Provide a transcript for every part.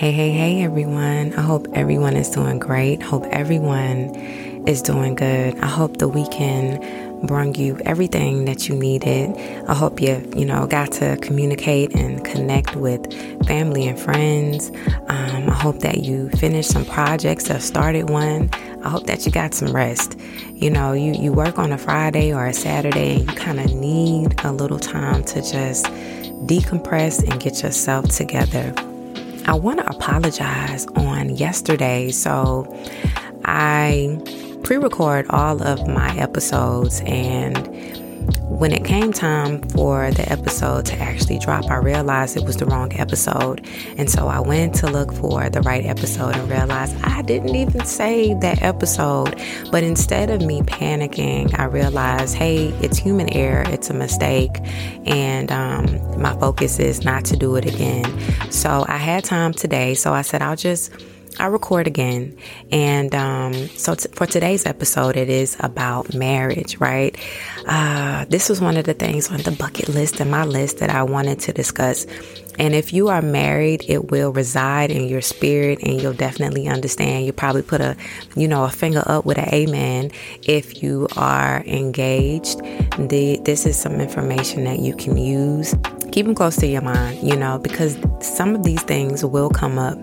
Hey, hey, hey, everyone. I hope everyone is doing great. Hope everyone is doing good. I hope the weekend brought you everything that you needed. I hope you, you know, got to communicate and connect with family and friends. Um, I hope that you finished some projects or started one. I hope that you got some rest. You know, you, you work on a Friday or a Saturday and you kind of need a little time to just decompress and get yourself together. I want to apologize on yesterday. So I pre record all of my episodes and when it came time for the episode to actually drop, I realized it was the wrong episode. And so I went to look for the right episode and realized I didn't even save that episode. But instead of me panicking, I realized, hey, it's human error, it's a mistake. And um, my focus is not to do it again. So I had time today. So I said, I'll just I record again. And um, so t- for today's episode, it is about marriage, right? Uh, this was one of the things on the bucket list and my list that I wanted to discuss. And if you are married, it will reside in your spirit and you'll definitely understand. You'll probably put a, you know, a finger up with an amen. If you are engaged, the, this is some information that you can use. Keep them close to your mind, you know, because some of these things will come up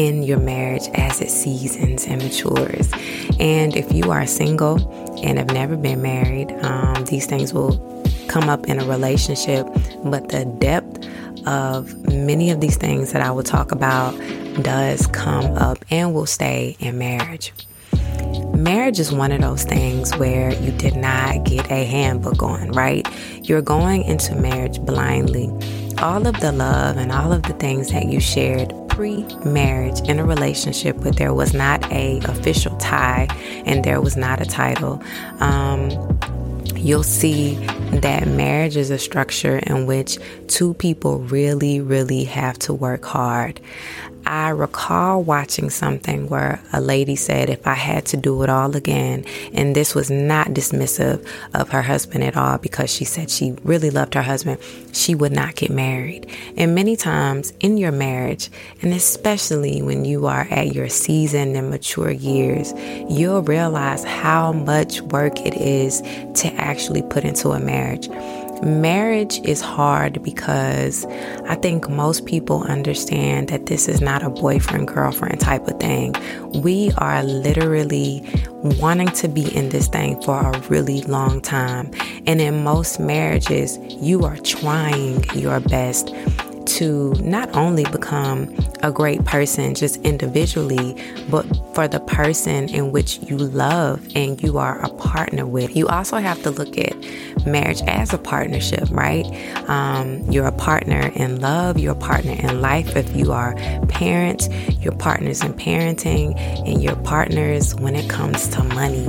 in your marriage as it seasons and matures. And if you are single and have never been married, um, these things will come up in a relationship, but the depth of many of these things that I will talk about does come up and will stay in marriage. Marriage is one of those things where you did not get a handbook on, right? You're going into marriage blindly. All of the love and all of the things that you shared pre-marriage in a relationship where there was not a official tie and there was not a title um, you'll see that marriage is a structure in which two people really, really have to work hard. I recall watching something where a lady said, if I had to do it all again, and this was not dismissive of her husband at all because she said she really loved her husband, she would not get married. And many times in your marriage, and especially when you are at your seasoned and mature years, you'll realize how much work it is to actually put into a marriage. Marriage is hard because I think most people understand that this is not a boyfriend girlfriend type of thing. We are literally wanting to be in this thing for a really long time. And in most marriages, you are trying your best to not only become a great person just individually, but for the person in which you love and you are a partner with. You also have to look at marriage as a partnership, right? Um, you're a partner in love, you're a partner in life. If you are parents, you're partners in parenting, and you're partners when it comes to money.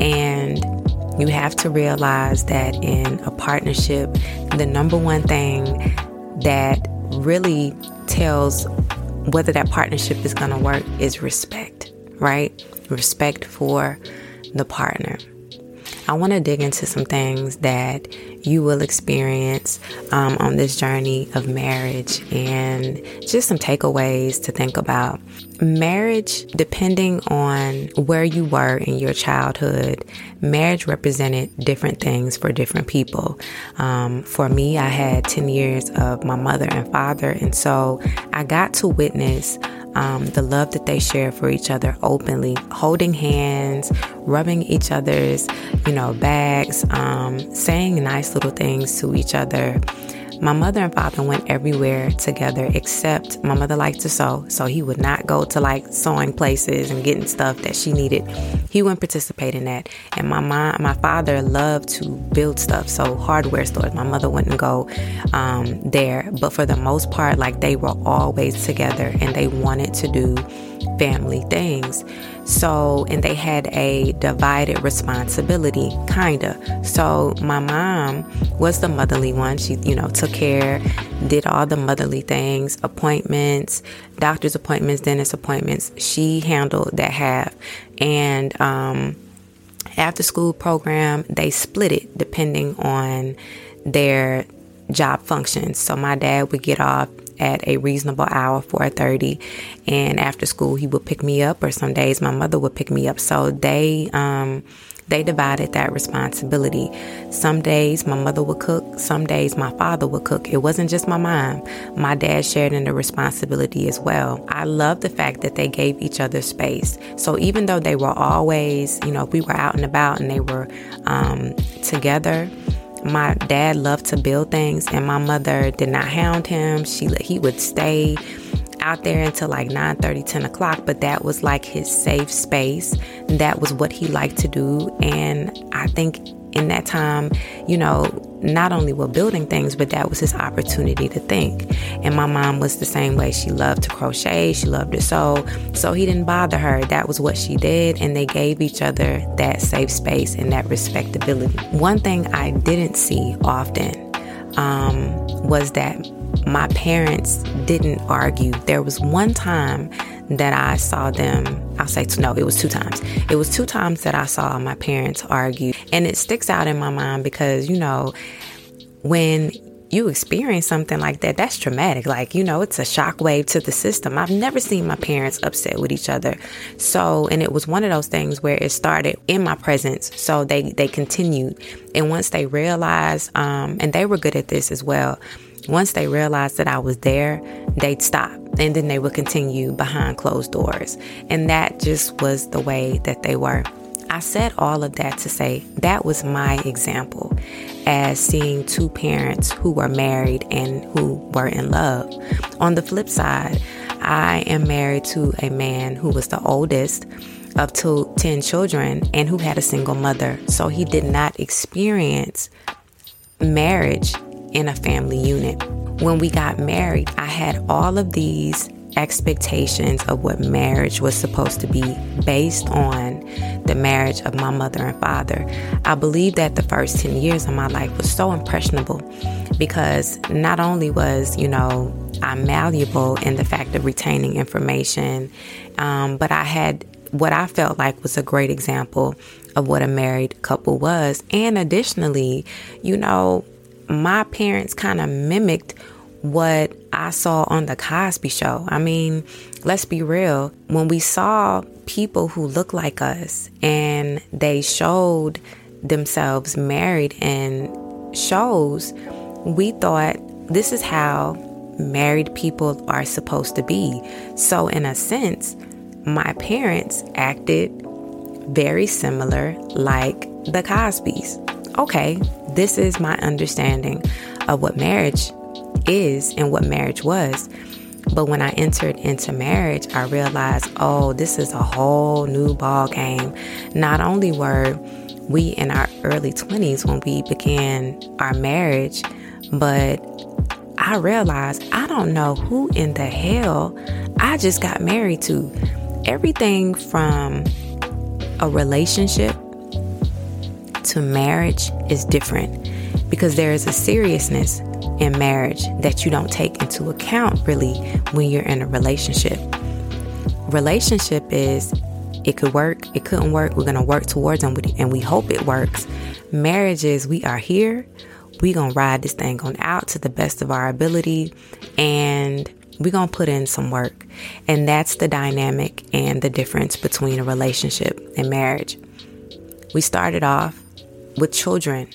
And you have to realize that in a partnership, the number one thing that really tells whether that partnership is going to work is respect, right? Respect for the partner. I want to dig into some things that you will experience um, on this journey of marriage and just some takeaways to think about. Marriage, depending on where you were in your childhood, marriage represented different things for different people. Um, for me, I had 10 years of my mother and father, and so I got to witness um, the love that they share for each other openly, holding hands, rubbing each other's, you know, bags, um, saying nice little things to each other. My mother and father went everywhere together except my mother liked to sew, so he would not go to like sewing places and getting stuff that she needed. He wouldn't participate in that. And my mom, my father loved to build stuff, so hardware stores. My mother wouldn't go um, there, but for the most part, like they were always together and they wanted to do family things. So, and they had a divided responsibility, kinda. So, my mom was the motherly one. She, you know, took care, did all the motherly things, appointments, doctor's appointments, dentist appointments. She handled that half. And, um, after school program, they split it depending on their job functions. So, my dad would get off at a reasonable hour, 4:30, and after school he would pick me up, or some days my mother would pick me up. So they um, they divided that responsibility. Some days my mother would cook, some days my father would cook. It wasn't just my mom. My dad shared in the responsibility as well. I love the fact that they gave each other space. So even though they were always, you know, we were out and about and they were um, together, my dad loved to build things and my mother did not hound him. She he would stay out there until like 9 30, 10 o'clock, but that was like his safe space. That was what he liked to do. And I think in that time, you know, not only were building things, but that was his opportunity to think. And my mom was the same way. She loved to crochet, she loved to sew. So he didn't bother her. That was what she did. And they gave each other that safe space and that respectability. One thing I didn't see often um, was that my parents didn't argue. There was one time that I saw them, I'll say, no, it was two times. It was two times that I saw my parents argue. And it sticks out in my mind because, you know, when you experience something like that, that's traumatic. Like, you know, it's a shockwave to the system. I've never seen my parents upset with each other. So, and it was one of those things where it started in my presence. So they, they continued. And once they realized, um, and they were good at this as well, once they realized that I was there, they'd stop and then they would continue behind closed doors. And that just was the way that they were. I said all of that to say that was my example as seeing two parents who were married and who were in love. On the flip side, I am married to a man who was the oldest of two, 10 children and who had a single mother. So he did not experience marriage in a family unit. When we got married, I had all of these expectations of what marriage was supposed to be based on the marriage of my mother and father. I believe that the first 10 years of my life was so impressionable because not only was, you know, I malleable in the fact of retaining information, um, but I had what I felt like was a great example of what a married couple was. And additionally, you know, my parents kind of mimicked what I saw on the Cosby show. I mean, let's be real. When we saw people who look like us and they showed themselves married in shows, we thought this is how married people are supposed to be. So, in a sense, my parents acted very similar like the Cosbys okay, this is my understanding of what marriage is and what marriage was. But when I entered into marriage, I realized, oh, this is a whole new ball game. Not only were we in our early 20s when we began our marriage, but I realized I don't know who in the hell I just got married to. Everything from a relationship to marriage is different because there is a seriousness in marriage that you don't take into account really when you're in a relationship. Relationship is it could work, it couldn't work, we're gonna work towards we, and we hope it works. Marriage is we are here, we gonna ride this thing on out to the best of our ability and we're gonna put in some work. And that's the dynamic and the difference between a relationship and marriage. We started off with children.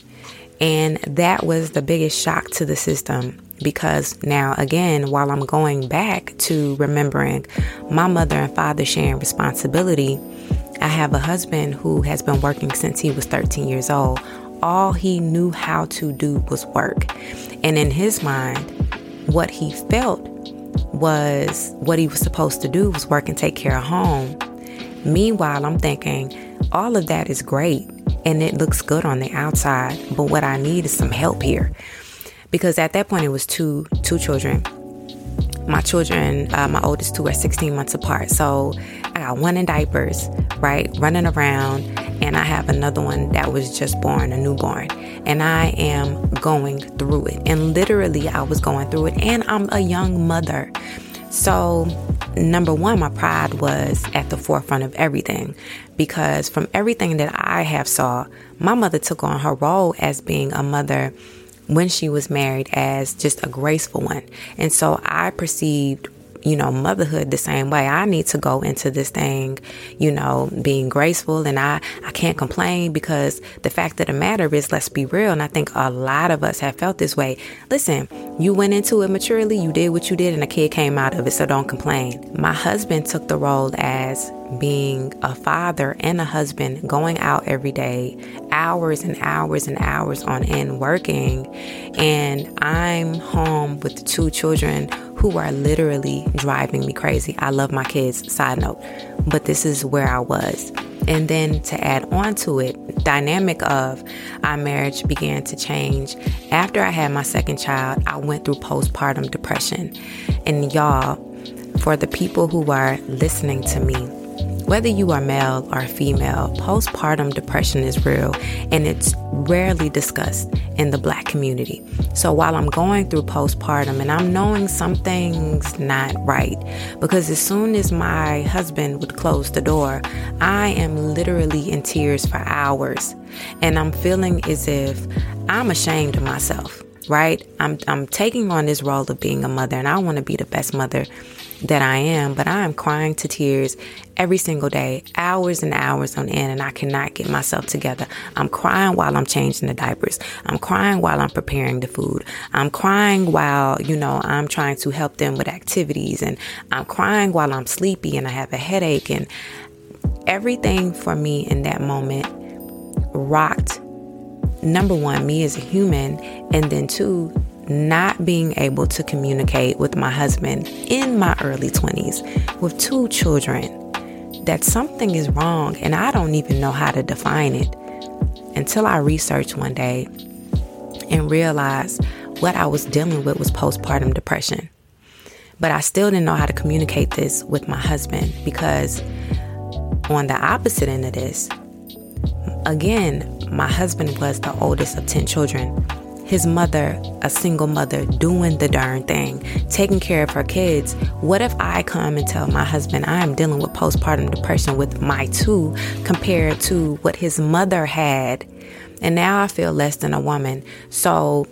And that was the biggest shock to the system because now, again, while I'm going back to remembering my mother and father sharing responsibility, I have a husband who has been working since he was 13 years old. All he knew how to do was work. And in his mind, what he felt was what he was supposed to do was work and take care of home. Meanwhile, I'm thinking, all of that is great and it looks good on the outside, but what I need is some help here. Because at that point it was two two children. My children, uh, my oldest two are 16 months apart. So I got one in diapers, right, running around, and I have another one that was just born, a newborn. And I am going through it. And literally, I was going through it. And I'm a young mother. So, number one, my pride was at the forefront of everything because from everything that I have saw, my mother took on her role as being a mother when she was married as just a graceful one. And so I perceived you know, motherhood the same way. I need to go into this thing, you know, being graceful and I, I can't complain because the fact of the matter is, let's be real. And I think a lot of us have felt this way. Listen, you went into it maturely, you did what you did, and a kid came out of it, so don't complain. My husband took the role as being a father and a husband, going out every day, hours and hours and hours on end working. And I'm home with two children who are literally driving me crazy. I love my kids, side note, but this is where I was. And then to add on to it, dynamic of our marriage began to change. After I had my second child, I went through postpartum depression. And y'all, for the people who are listening to me, whether you are male or female, postpartum depression is real and it's rarely discussed in the black community. So while I'm going through postpartum and I'm knowing something's not right, because as soon as my husband would close the door, I am literally in tears for hours and I'm feeling as if I'm ashamed of myself right? I'm I'm taking on this role of being a mother and I want to be the best mother that I am, but I am crying to tears every single day, hours and hours on end, and I cannot get myself together. I'm crying while I'm changing the diapers. I'm crying while I'm preparing the food. I'm crying while, you know, I'm trying to help them with activities, and I'm crying while I'm sleepy and I have a headache, and everything for me in that moment rocked number one, me as a human, and then two, not being able to communicate with my husband in my early 20s with two children that something is wrong and I don't even know how to define it until I researched one day and realized what I was dealing with was postpartum depression. But I still didn't know how to communicate this with my husband because on the opposite end of this, again, my husband was the oldest of 10 children his mother, a single mother, doing the darn thing, taking care of her kids. What if I come and tell my husband I am dealing with postpartum depression with my two compared to what his mother had? And now I feel less than a woman. So,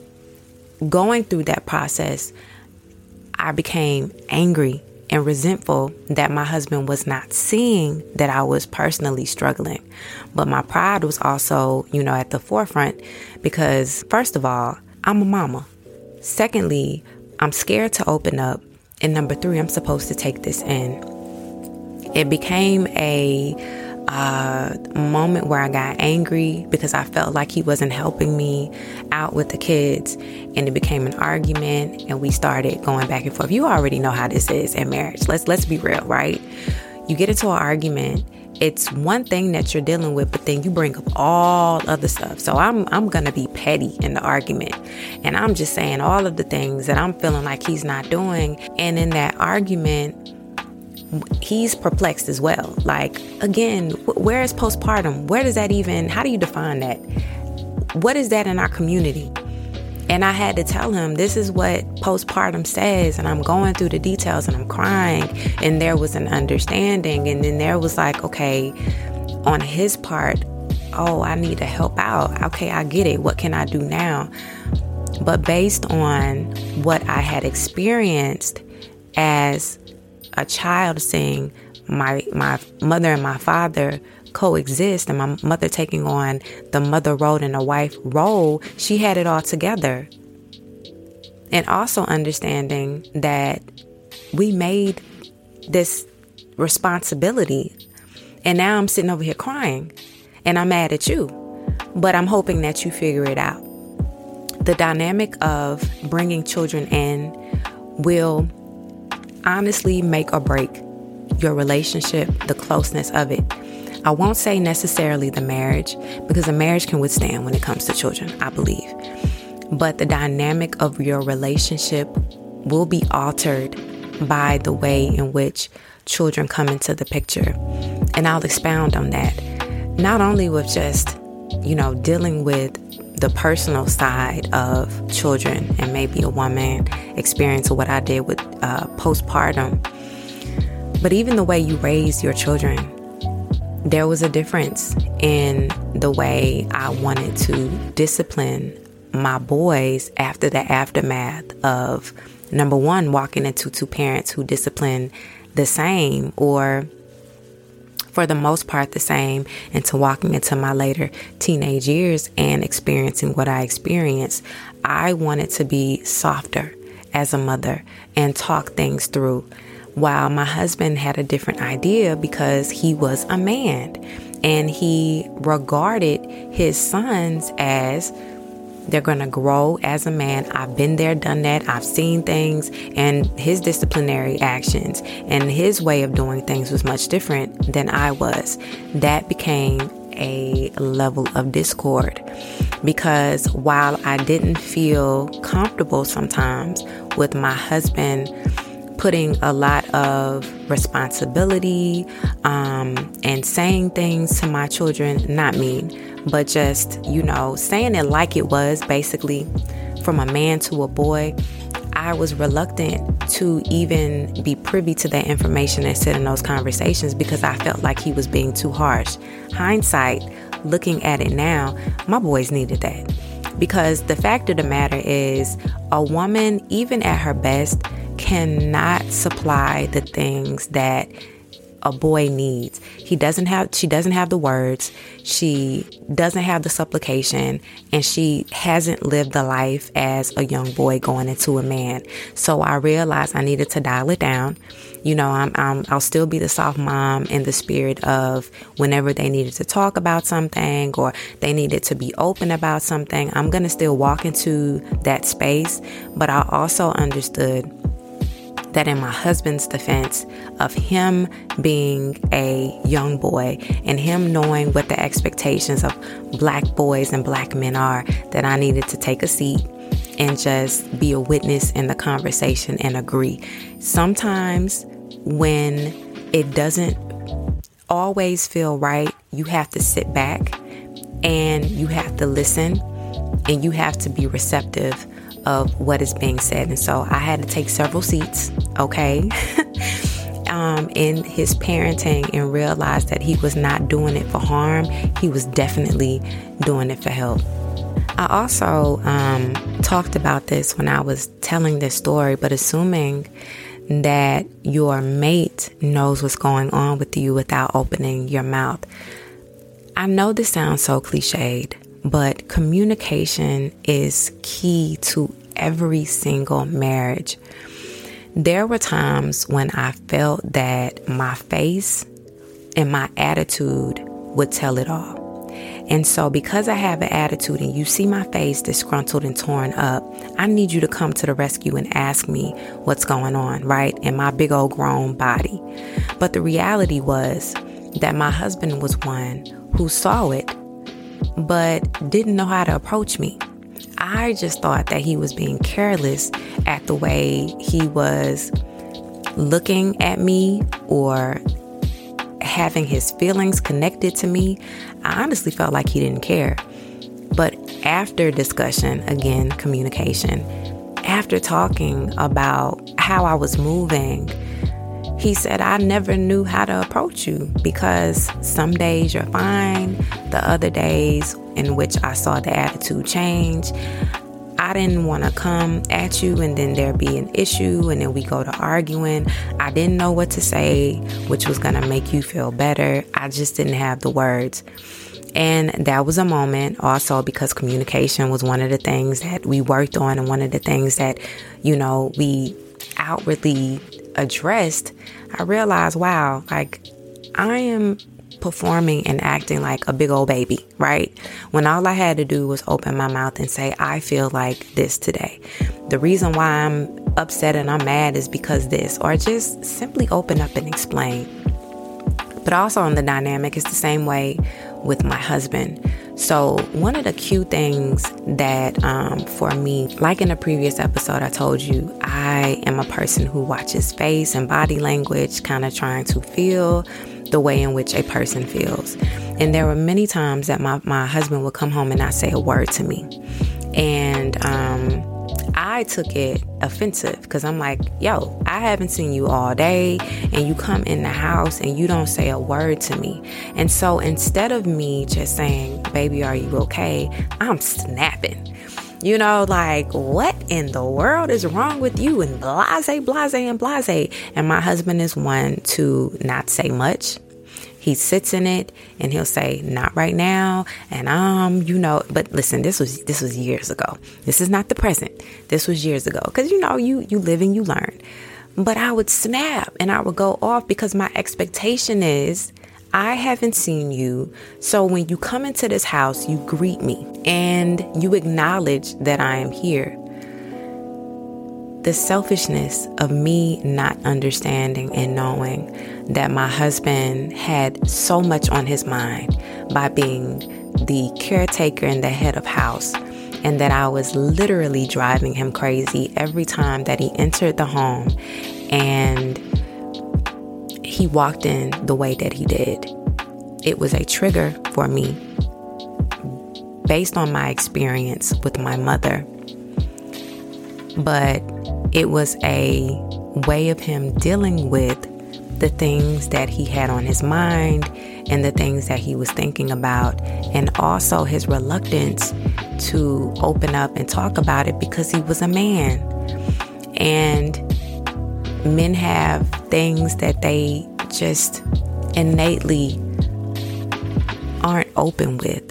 going through that process, I became angry and resentful that my husband was not seeing that I was personally struggling. But my pride was also, you know, at the forefront because, first of all, I'm a mama. Secondly, I'm scared to open up. And number three, I'm supposed to take this in. It became a uh, moment where I got angry because I felt like he wasn't helping me out with the kids, and it became an argument, and we started going back and forth. You already know how this is in marriage. Let's let's be real, right? You get into an argument. It's one thing that you're dealing with, but then you bring up all other stuff. So I'm I'm gonna be petty in the argument, and I'm just saying all of the things that I'm feeling like he's not doing. And in that argument, he's perplexed as well. Like, again, where is postpartum? Where does that even, how do you define that? What is that in our community? And I had to tell him, this is what postpartum says. And I'm going through the details and I'm crying. And there was an understanding. And then there was like, okay, on his part, oh, I need to help out. Okay, I get it. What can I do now? But based on what I had experienced as a child seeing my my mother and my father coexist and my mother taking on the mother role and a wife role, she had it all together. And also understanding that we made this responsibility. And now I'm sitting over here crying and I'm mad at you. But I'm hoping that you figure it out. The dynamic of bringing children in will honestly make or break your relationship, the closeness of it. I won't say necessarily the marriage because a marriage can withstand when it comes to children, I believe. But the dynamic of your relationship will be altered by the way in which children come into the picture. And I'll expound on that. Not only with just, you know, dealing with the personal side of children and maybe a woman experience what I did with uh, postpartum. But even the way you raise your children, there was a difference in the way I wanted to discipline my boys after the aftermath of number one, walking into two parents who discipline the same or for the most part the same into walking into my later teenage years and experiencing what I experienced, I wanted to be softer as a mother and talk things through. While my husband had a different idea because he was a man and he regarded his sons as they're going to grow as a man. I've been there, done that. I've seen things, and his disciplinary actions and his way of doing things was much different than I was. That became a level of discord because while I didn't feel comfortable sometimes with my husband putting a lot of responsibility um, and saying things to my children, not mean, but just, you know, saying it like it was basically from a man to a boy. I was reluctant to even be privy to that information and sit in those conversations because I felt like he was being too harsh. Hindsight, looking at it now, my boys needed that. Because the fact of the matter is, a woman, even at her best, cannot supply the things that a boy needs. He doesn't have she doesn't have the words, she doesn't have the supplication, and she hasn't lived the life as a young boy going into a man. So I realized I needed to dial it down. You know, I'm, I'm I'll still be the soft mom in the spirit of whenever they needed to talk about something or they needed to be open about something, I'm gonna still walk into that space. But I also understood that in my husband's defense of him being a young boy and him knowing what the expectations of black boys and black men are, that I needed to take a seat and just be a witness in the conversation and agree. Sometimes when it doesn't always feel right, you have to sit back and you have to listen and you have to be receptive of what is being said. And so I had to take several seats, okay, um, in his parenting and realize that he was not doing it for harm. He was definitely doing it for help. I also um, talked about this when I was telling this story, but assuming that your mate knows what's going on with you without opening your mouth. I know this sounds so cliched, but communication is key to every single marriage. There were times when I felt that my face and my attitude would tell it all. And so, because I have an attitude and you see my face disgruntled and torn up, I need you to come to the rescue and ask me what's going on, right? In my big old grown body. But the reality was that my husband was one who saw it but didn't know how to approach me. I just thought that he was being careless at the way he was looking at me or having his feelings connected to me. I honestly felt like he didn't care. But after discussion, again, communication, after talking about how I was moving, he said, I never knew how to approach you because some days you're fine, the other days in which I saw the attitude change, I didn't want to come at you and then there be an issue and then we go to arguing. I didn't know what to say, which was going to make you feel better. I just didn't have the words. And that was a moment also because communication was one of the things that we worked on and one of the things that, you know, we outwardly addressed, I realized, wow, like I am performing and acting like a big old baby, right? When all I had to do was open my mouth and say, I feel like this today. The reason why I'm upset and I'm mad is because this, or just simply open up and explain. But also in the dynamic, it's the same way with my husband. So, one of the cue things that um, for me, like in a previous episode, I told you, I am a person who watches face and body language, kind of trying to feel the way in which a person feels. And there were many times that my, my husband would come home and not say a word to me. And um, I took it offensive because I'm like, yo, I haven't seen you all day, and you come in the house and you don't say a word to me. And so instead of me just saying, baby, are you okay? I'm snapping. You know, like, what in the world is wrong with you? And blase, blase, and blase. And my husband is one to not say much. He sits in it and he'll say, not right now. And um, you know, but listen, this was this was years ago. This is not the present. This was years ago. Cause you know, you you live and you learn. But I would snap and I would go off because my expectation is I haven't seen you. So when you come into this house, you greet me and you acknowledge that I am here. The selfishness of me not understanding and knowing that my husband had so much on his mind by being the caretaker and the head of house, and that I was literally driving him crazy every time that he entered the home and he walked in the way that he did. It was a trigger for me based on my experience with my mother. But it was a way of him dealing with the things that he had on his mind and the things that he was thinking about, and also his reluctance to open up and talk about it because he was a man. And men have things that they just innately aren't open with.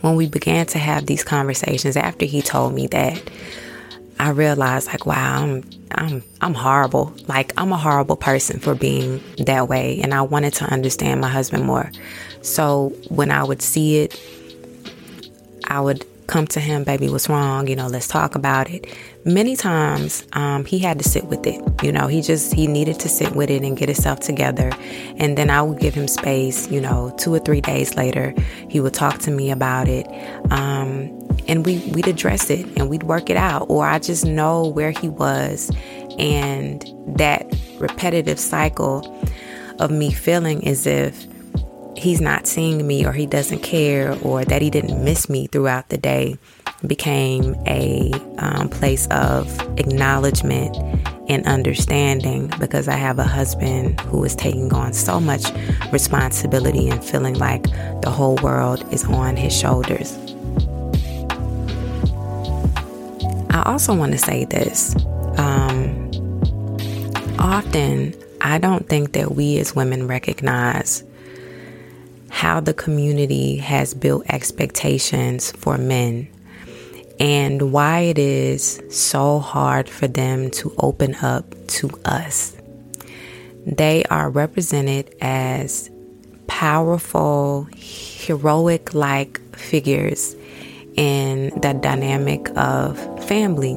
When we began to have these conversations after he told me that, I realized like wow, I'm I'm I'm horrible. Like I'm a horrible person for being that way and I wanted to understand my husband more. So when I would see it, I would come to him, baby, what's wrong? You know, let's talk about it. Many times, um, he had to sit with it. You know, he just he needed to sit with it and get himself together. And then I would give him space. You know, two or three days later, he would talk to me about it. Um, and we we'd address it and we'd work it out. Or I just know where he was, and that repetitive cycle of me feeling as if he's not seeing me or he doesn't care or that he didn't miss me throughout the day became a um, place of acknowledgement and understanding because I have a husband who is taking on so much responsibility and feeling like the whole world is on his shoulders. I also want to say this. Um, often, I don't think that we as women recognize how the community has built expectations for men and why it is so hard for them to open up to us. They are represented as powerful, heroic like figures in that dynamic of family.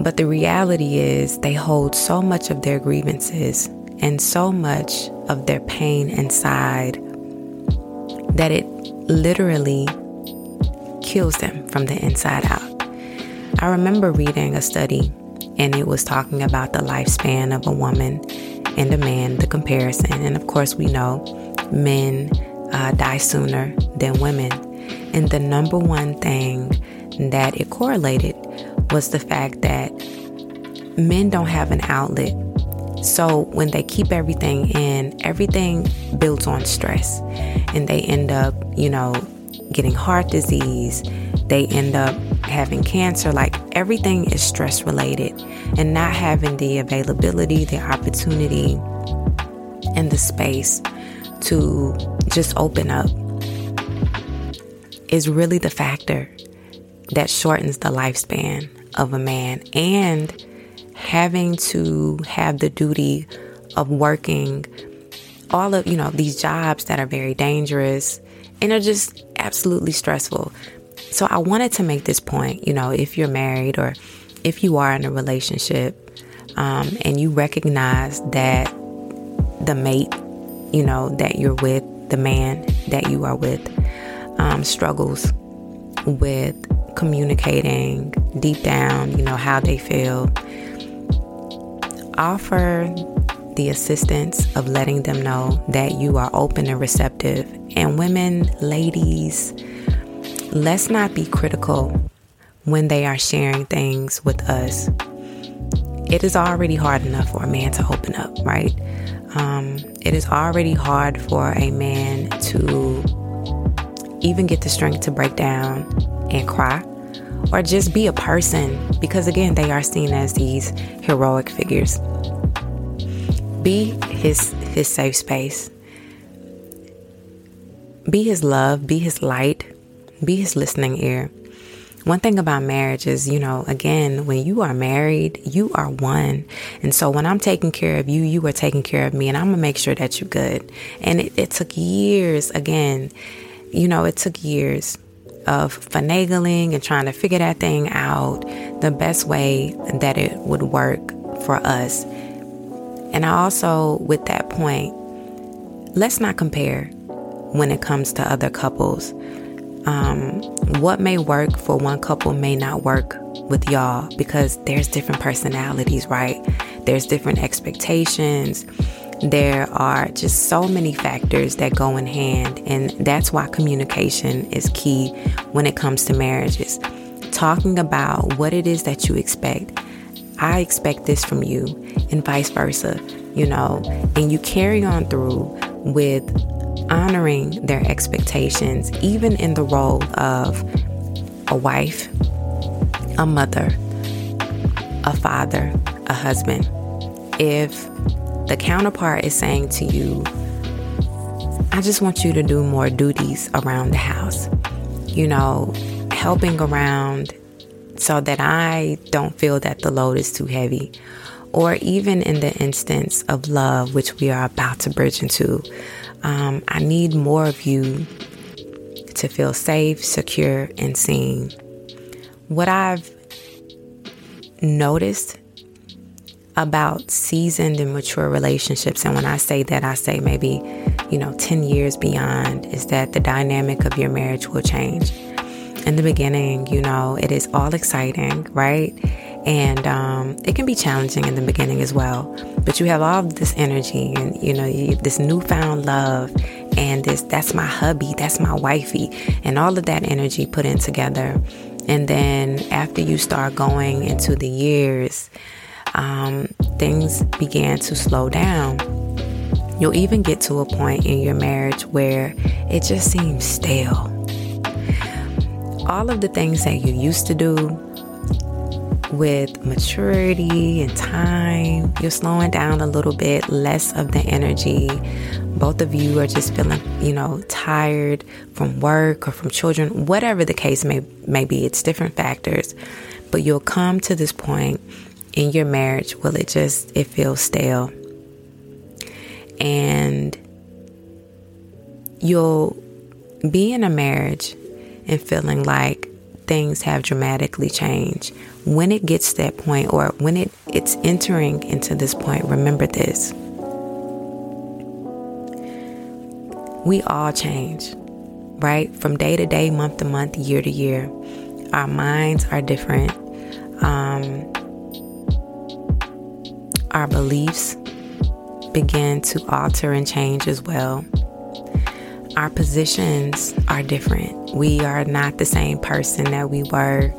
But the reality is, they hold so much of their grievances and so much of their pain inside that it literally kills them from the inside out. I remember reading a study and it was talking about the lifespan of a woman and a man, the comparison. And of course, we know men uh, die sooner than women. And the number one thing that it correlated was the fact that men don't have an outlet so when they keep everything in, everything builds on stress and they end up, you know, getting heart disease. They end up having cancer. Like everything is stress related and not having the availability, the opportunity, and the space to just open up is really the factor that shortens the lifespan of a man and having to have the duty of working all of, you know, these jobs that are very dangerous and are just absolutely stressful. So I wanted to make this point, you know, if you're married or if you are in a relationship um, and you recognize that the mate, you know, that you're with, the man that you are with, um, struggles with communicating deep down, you know, how they feel offer the assistance of letting them know that you are open and receptive. And women, ladies, let's not be critical when they are sharing things with us. It is already hard enough for a man to open up, right? Um, it is already hard for a man to even get the strength to break down and cry or just be a person because again they are seen as these heroic figures be his his safe space be his love be his light be his listening ear one thing about marriage is, you know, again, when you are married, you are one. And so when I'm taking care of you, you are taking care of me, and I'm to make sure that you're good. And it, it took years, again, you know, it took years of finagling and trying to figure that thing out the best way that it would work for us. And I also, with that point, let's not compare when it comes to other couples. Um, what may work for one couple may not work with y'all because there's different personalities, right? There's different expectations. There are just so many factors that go in hand, and that's why communication is key when it comes to marriages. Talking about what it is that you expect. I expect this from you, and vice versa, you know, and you carry on through with honoring their expectations, even in the role of a wife, a mother, a father, a husband. If the counterpart is saying to you, I just want you to do more duties around the house, you know, helping around so that I don't feel that the load is too heavy. Or even in the instance of love, which we are about to bridge into, um, I need more of you to feel safe, secure, and seen. What I've noticed about seasoned and mature relationships. And when I say that, I say maybe, you know, 10 years beyond, is that the dynamic of your marriage will change. In the beginning, you know, it is all exciting, right? And um, it can be challenging in the beginning as well. But you have all this energy and, you know, you, this newfound love and this, that's my hubby, that's my wifey, and all of that energy put in together. And then after you start going into the years, um, things began to slow down. You'll even get to a point in your marriage where it just seems stale. All of the things that you used to do with maturity and time, you're slowing down a little bit, less of the energy. Both of you are just feeling, you know, tired from work or from children, whatever the case may, may be. It's different factors. But you'll come to this point in your marriage will it just it feels stale? And you'll be in a marriage and feeling like things have dramatically changed. When it gets to that point or when it, it's entering into this point remember this. We all change right? From day to day month to month year to year. Our minds are different. Um, our beliefs begin to alter and change as well. Our positions are different. We are not the same person that we were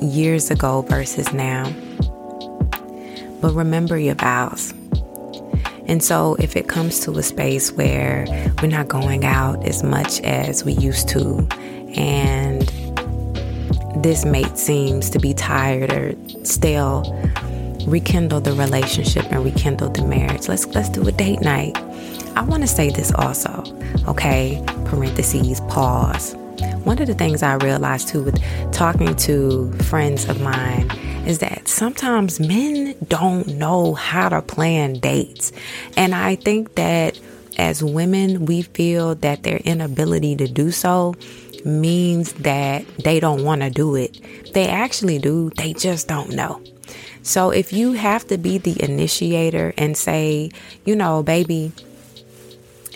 years ago versus now. But remember your vows. And so, if it comes to a space where we're not going out as much as we used to, and this mate seems to be tired or stale, rekindle the relationship and rekindle the marriage. Let's let's do a date night. I want to say this also, okay? Parentheses, pause. One of the things I realized too with talking to friends of mine is that sometimes men don't know how to plan dates. And I think that as women, we feel that their inability to do so means that they don't want to do it. They actually do, they just don't know. So if you have to be the initiator and say, you know, baby,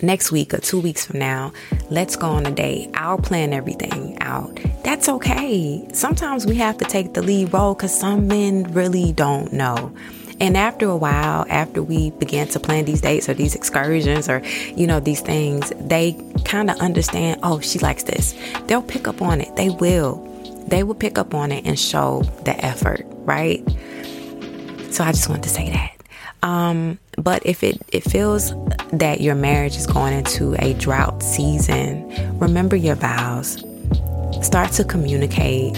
next week or two weeks from now, let's go on a date. I'll plan everything out. That's okay. Sometimes we have to take the lead role because some men really don't know. And after a while, after we began to plan these dates or these excursions or, you know, these things, they kind of understand, oh, she likes this. They'll pick up on it. They will. They will pick up on it and show the effort, right? So I just wanted to say that. Um, but if it, it feels that your marriage is going into a drought season, remember your vows. start to communicate,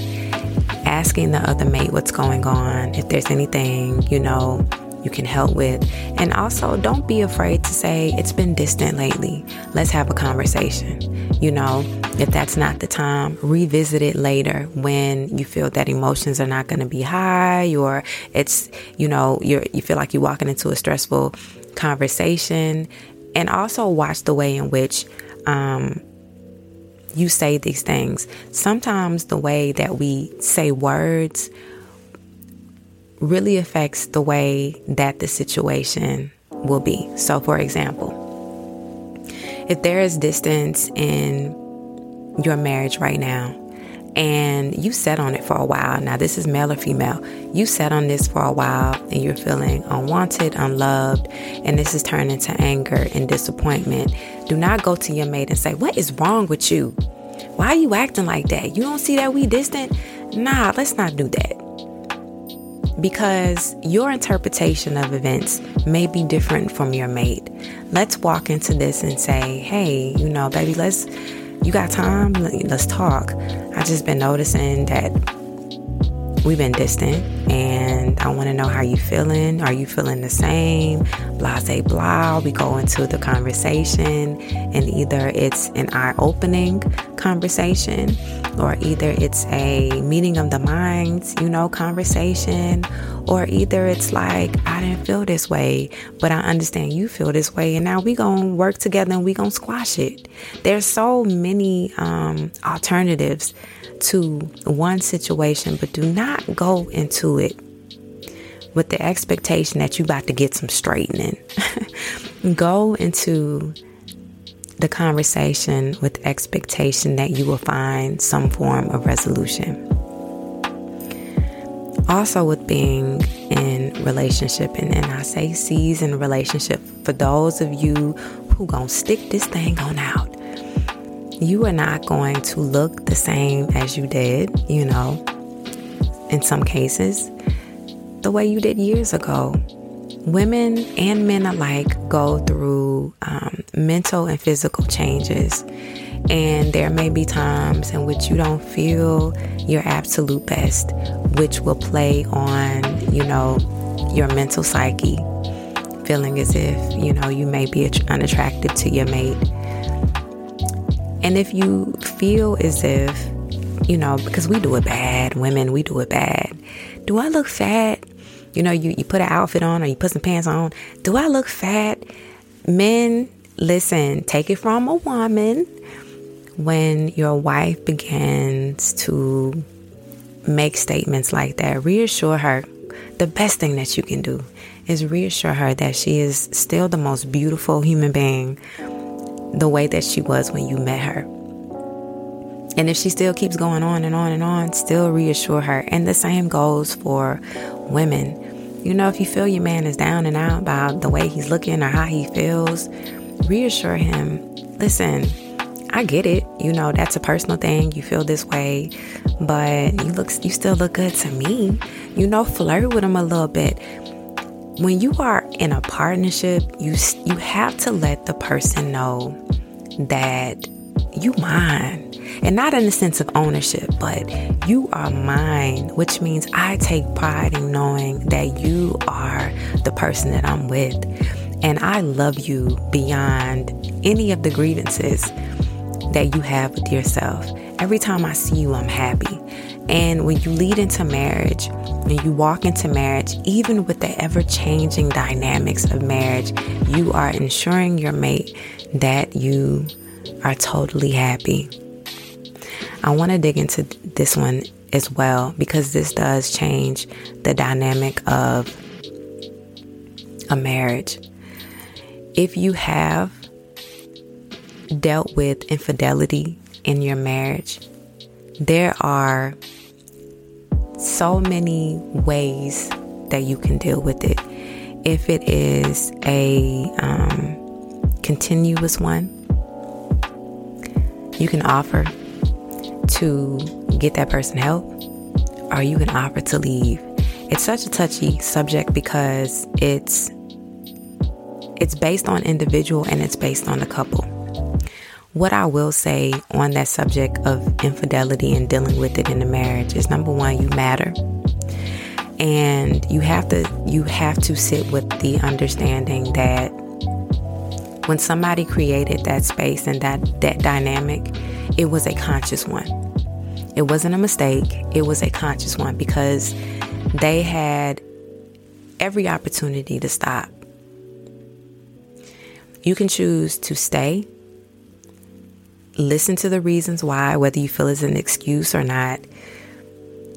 asking the other mate what's going on, if there's anything, you know, you can help with. And also, don't be afraid to say, it's been distant lately. Let's have a conversation. You know, if that's not the time, revisit it later when you feel that emotions are not going to be high or it's, you know, you you feel like you're walking into a stressful conversation. And also watch the way in which um, you say these things. Sometimes the way that we say words really affects the way that the situation will be. So, for example, if there is distance in your marriage right now, and you sat on it for a while. Now, this is male or female. You sat on this for a while and you're feeling unwanted, unloved, and this is turning to anger and disappointment. Do not go to your mate and say, What is wrong with you? Why are you acting like that? You don't see that we distant? Nah, let's not do that because your interpretation of events may be different from your mate. Let's walk into this and say, hey, you know, baby, let's, you got time? Let's talk. I just been noticing that we've been distant and I want to know how you feeling. Are you feeling the same? Blah, say blah. We go into the conversation and either it's an eye opening conversation or either it's a meeting of the minds, you know, conversation, or either it's like, I didn't feel this way, but I understand you feel this way, and now we gonna work together and we gonna squash it. There's so many um, alternatives to one situation, but do not go into it with the expectation that you about to get some straightening. go into the conversation with expectation that you will find some form of resolution. Also, with being in relationship, and, and I say season relationship for those of you who gonna stick this thing on out. You are not going to look the same as you did, you know, in some cases, the way you did years ago women and men alike go through um, mental and physical changes. And there may be times in which you don't feel your absolute best, which will play on, you know, your mental psyche, feeling as if, you know, you may be unattractive to your mate. And if you feel as if, you know, because we do it bad, women, we do it bad. Do I look fat? You know, you, you put an outfit on or you put some pants on. Do I look fat? Men, listen, take it from a woman. When your wife begins to make statements like that, reassure her. The best thing that you can do is reassure her that she is still the most beautiful human being the way that she was when you met her. And if she still keeps going on and on and on, still reassure her. And the same goes for women. You know, if you feel your man is down and out about the way he's looking or how he feels, reassure him. Listen, I get it. You know, that's a personal thing. You feel this way, but you look you still look good to me. You know, flirt with him a little bit. When you are in a partnership, you you have to let the person know that you mine and not in the sense of ownership, but you are mine, which means I take pride in knowing that you are the person that I'm with. And I love you beyond any of the grievances that you have with yourself. Every time I see you, I'm happy. And when you lead into marriage, when you walk into marriage, even with the ever changing dynamics of marriage, you are ensuring your mate that you are totally happy. I want to dig into this one as well because this does change the dynamic of a marriage. If you have dealt with infidelity in your marriage, there are so many ways that you can deal with it. If it is a um, continuous one, you can offer to get that person help or you can offer to leave. It's such a touchy subject because it's it's based on individual and it's based on the couple. what I will say on that subject of infidelity and dealing with it in a marriage is number one, you matter. And you have to you have to sit with the understanding that when somebody created that space and that that dynamic, it was a conscious one. It wasn't a mistake, it was a conscious one because they had every opportunity to stop. You can choose to stay listen to the reasons why, whether you feel it's an excuse or not,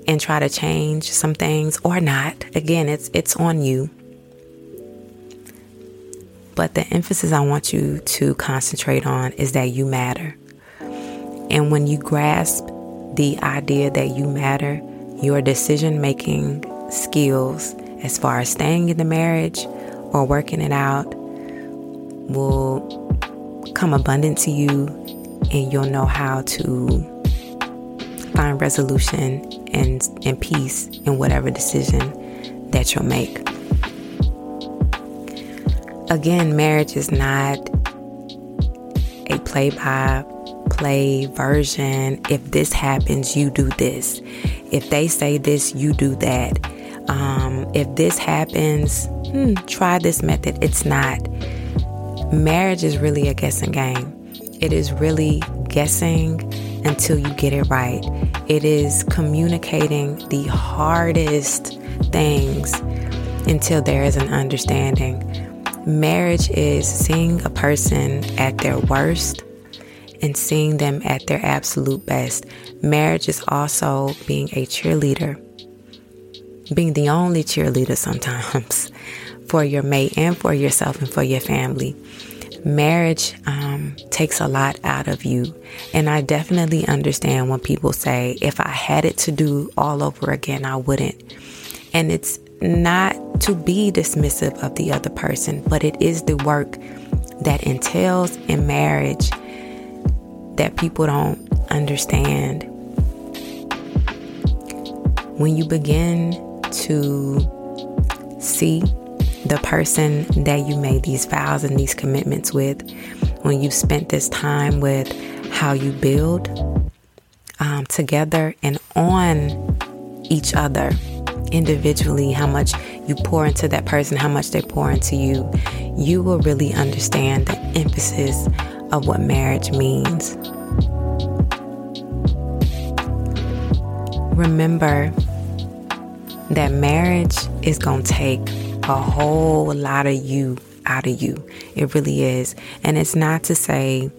and try to change some things or not. Again, it's it's on you. But the emphasis I want you to concentrate on is that you matter. And when you grasp the idea that you matter, your decision making skills as far as staying in the marriage or working it out will come abundant to you and you'll know how to find resolution and, and peace in whatever decision that you'll make. Again, marriage is not a play by play version. If this happens, you do this. If they say this, you do that. Um, if this happens, hmm, try this method. It's not. Marriage is really a guessing game. It is really guessing until you get it right. It is communicating the hardest things until there is an understanding. Marriage is seeing a person at their worst and seeing them at their absolute best. Marriage is also being a cheerleader, being the only cheerleader sometimes for your mate and for yourself and for your family marriage um, takes a lot out of you. And I definitely understand when people say, if I had it to do all over again, I wouldn't. And it's not to be dismissive of the other person, but it is the work that entails in marriage that people don't understand. When you begin to see the person that you made these vows and these commitments with, when you spent this time with how you build um, together and on each other individually, how much you pour into that person, how much they pour into you, you will really understand the emphasis of what marriage means. Remember that marriage is going to take a whole lot of you out of you. It really is. And it's not to say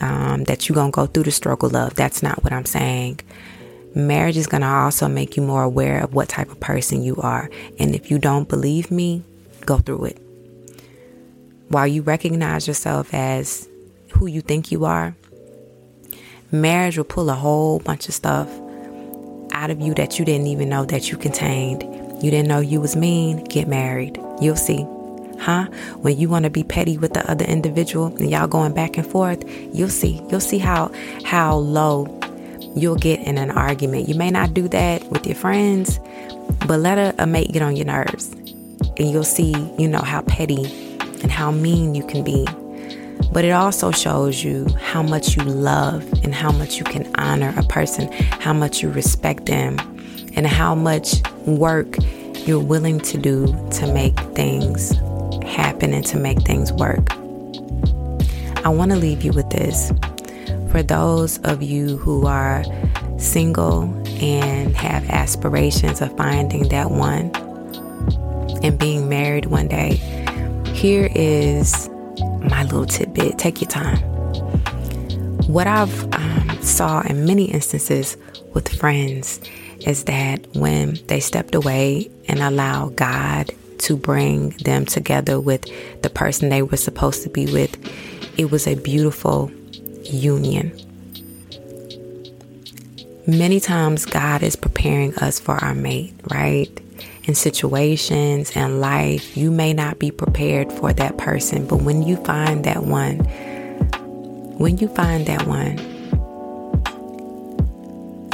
um, that you're going to go through the struggle of. That's not what I'm saying. Marriage is going to also make you more aware of what type of person you are. And if you don't believe me, go through it. While you recognize yourself as who you think you are, marriage will pull a whole bunch of stuff out of you that you didn't even know that you contained. You didn't know you was mean, get married. You'll see. Huh? When you want to be petty with the other individual and y'all going back and forth, you'll see. You'll see how how low you'll get in an argument. You may not do that with your friends, but let a, a mate get on your nerves. And you'll see, you know, how petty and how mean you can be. But it also shows you how much you love and how much you can honor a person, how much you respect them, and how much work you're willing to do to make things happen and to make things work. I want to leave you with this. For those of you who are single and have aspirations of finding that one and being married one day, here is my little tidbit. Take your time. What I've um, saw in many instances with friends is that when they stepped away and allowed God to bring them together with the person they were supposed to be with, it was a beautiful union. Many times, God is preparing us for our mate, right? In situations and life, you may not be prepared for that person, but when you find that one, when you find that one,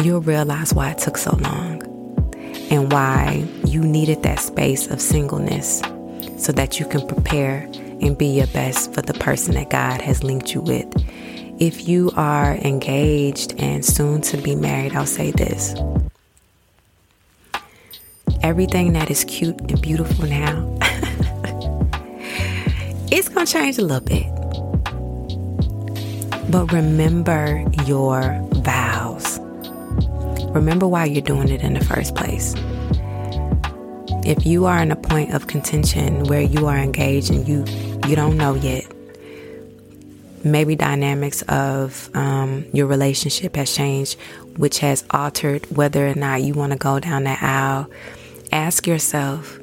you'll realize why it took so long and why you needed that space of singleness so that you can prepare and be your best for the person that God has linked you with. If you are engaged and soon to be married, I'll say this. Everything that is cute and beautiful now, it's going to change a little bit. But remember your vows. Remember why you're doing it in the first place. If you are in a point of contention where you are engaged and you you don't know yet, maybe dynamics of um, your relationship has changed, which has altered whether or not you want to go down that aisle. Ask yourself,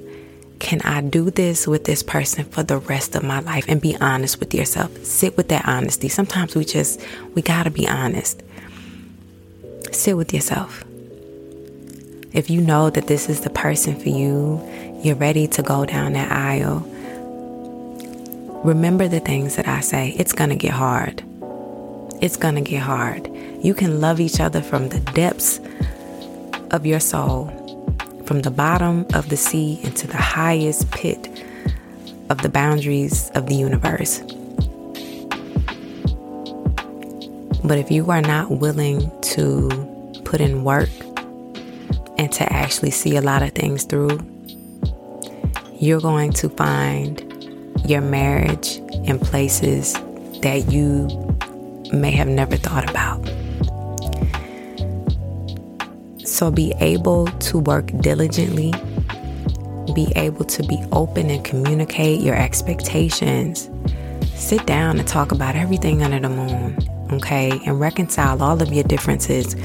can I do this with this person for the rest of my life? And be honest with yourself. Sit with that honesty. Sometimes we just, we got to be honest. Sit with yourself. If you know that this is the person for you, you're ready to go down that aisle. Remember the things that I say. It's going to get hard. It's going to get hard. You can love each other from the depths of your soul from the bottom of the sea into the highest pit of the boundaries of the universe. But if you are not willing to put in work and to actually see a lot of things through, you're going to find your marriage in places that you may have never thought about. So be able to work diligently, be able to be open and communicate your expectations. Sit down and talk about everything under the moon, okay? And reconcile all of your differences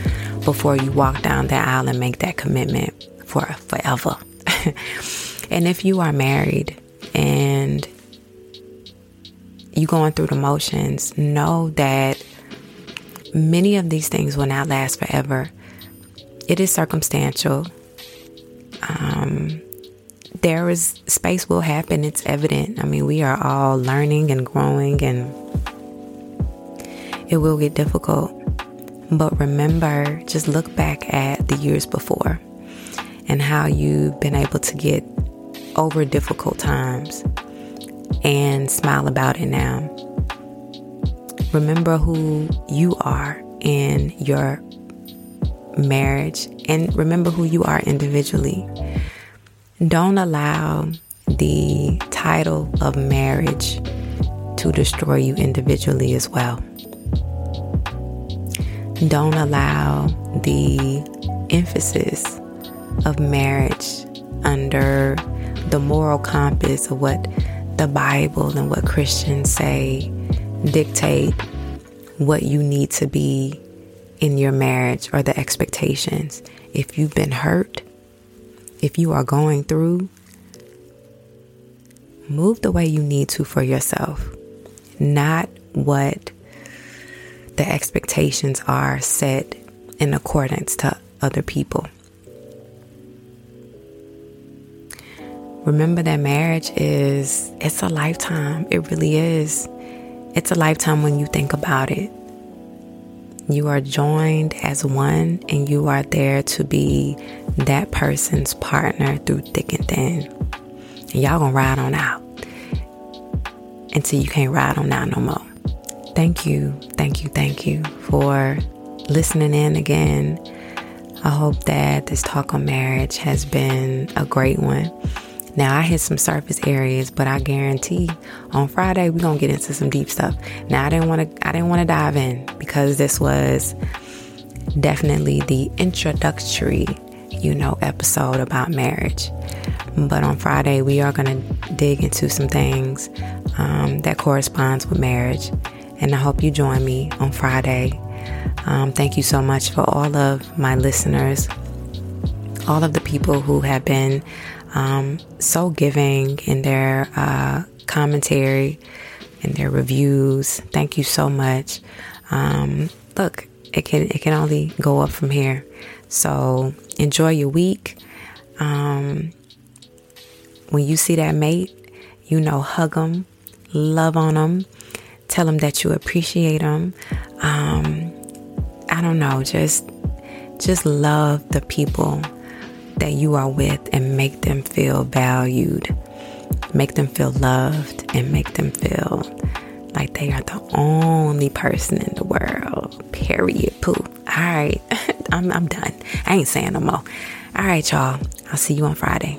before you walk down that aisle and make that commitment for forever. and if you are married and you going through the motions, know that many of these things will not last forever it is circumstantial. Um, there is space will happen. It's evident. I mean, we are all learning and growing, and it will get difficult. But remember, just look back at the years before and how you've been able to get over difficult times and smile about it now. Remember who you are in your marriage and remember who you are individually. Don't allow the title of marriage to destroy you individually as well. Don't allow the emphasis of marriage under the moral compass of what the Bible and what Christians say dictate what you need to be in your marriage or the expectations. If you've been hurt, if you are going through, move the way you need to for yourself, not what the expectations are set in accordance to other people. Remember that marriage is it's a lifetime. It really is. It's a lifetime when you think about it. You are joined as one, and you are there to be that person's partner through thick and thin. And y'all gonna ride on out until you can't ride on out no more. Thank you, thank you, thank you for listening in again. I hope that this talk on marriage has been a great one. Now I hit some surface areas, but I guarantee on Friday we're gonna get into some deep stuff. Now I didn't want to I didn't want to dive in because this was definitely the introductory, you know, episode about marriage. But on Friday we are gonna dig into some things um, that corresponds with marriage, and I hope you join me on Friday. Um, thank you so much for all of my listeners, all of the people who have been um, so giving in their uh, commentary and their reviews. Thank you so much. Um, look, it can it can only go up from here. So enjoy your week. Um, when you see that mate, you know, hug them, love on them, tell them that you appreciate them. Um, I don't know, just just love the people that you are with and make them feel valued, make them feel loved, and make them feel like they are the only person in the world. Period. Pooh. All right. I'm, I'm done. I ain't saying no more. All right, y'all. I'll see you on Friday.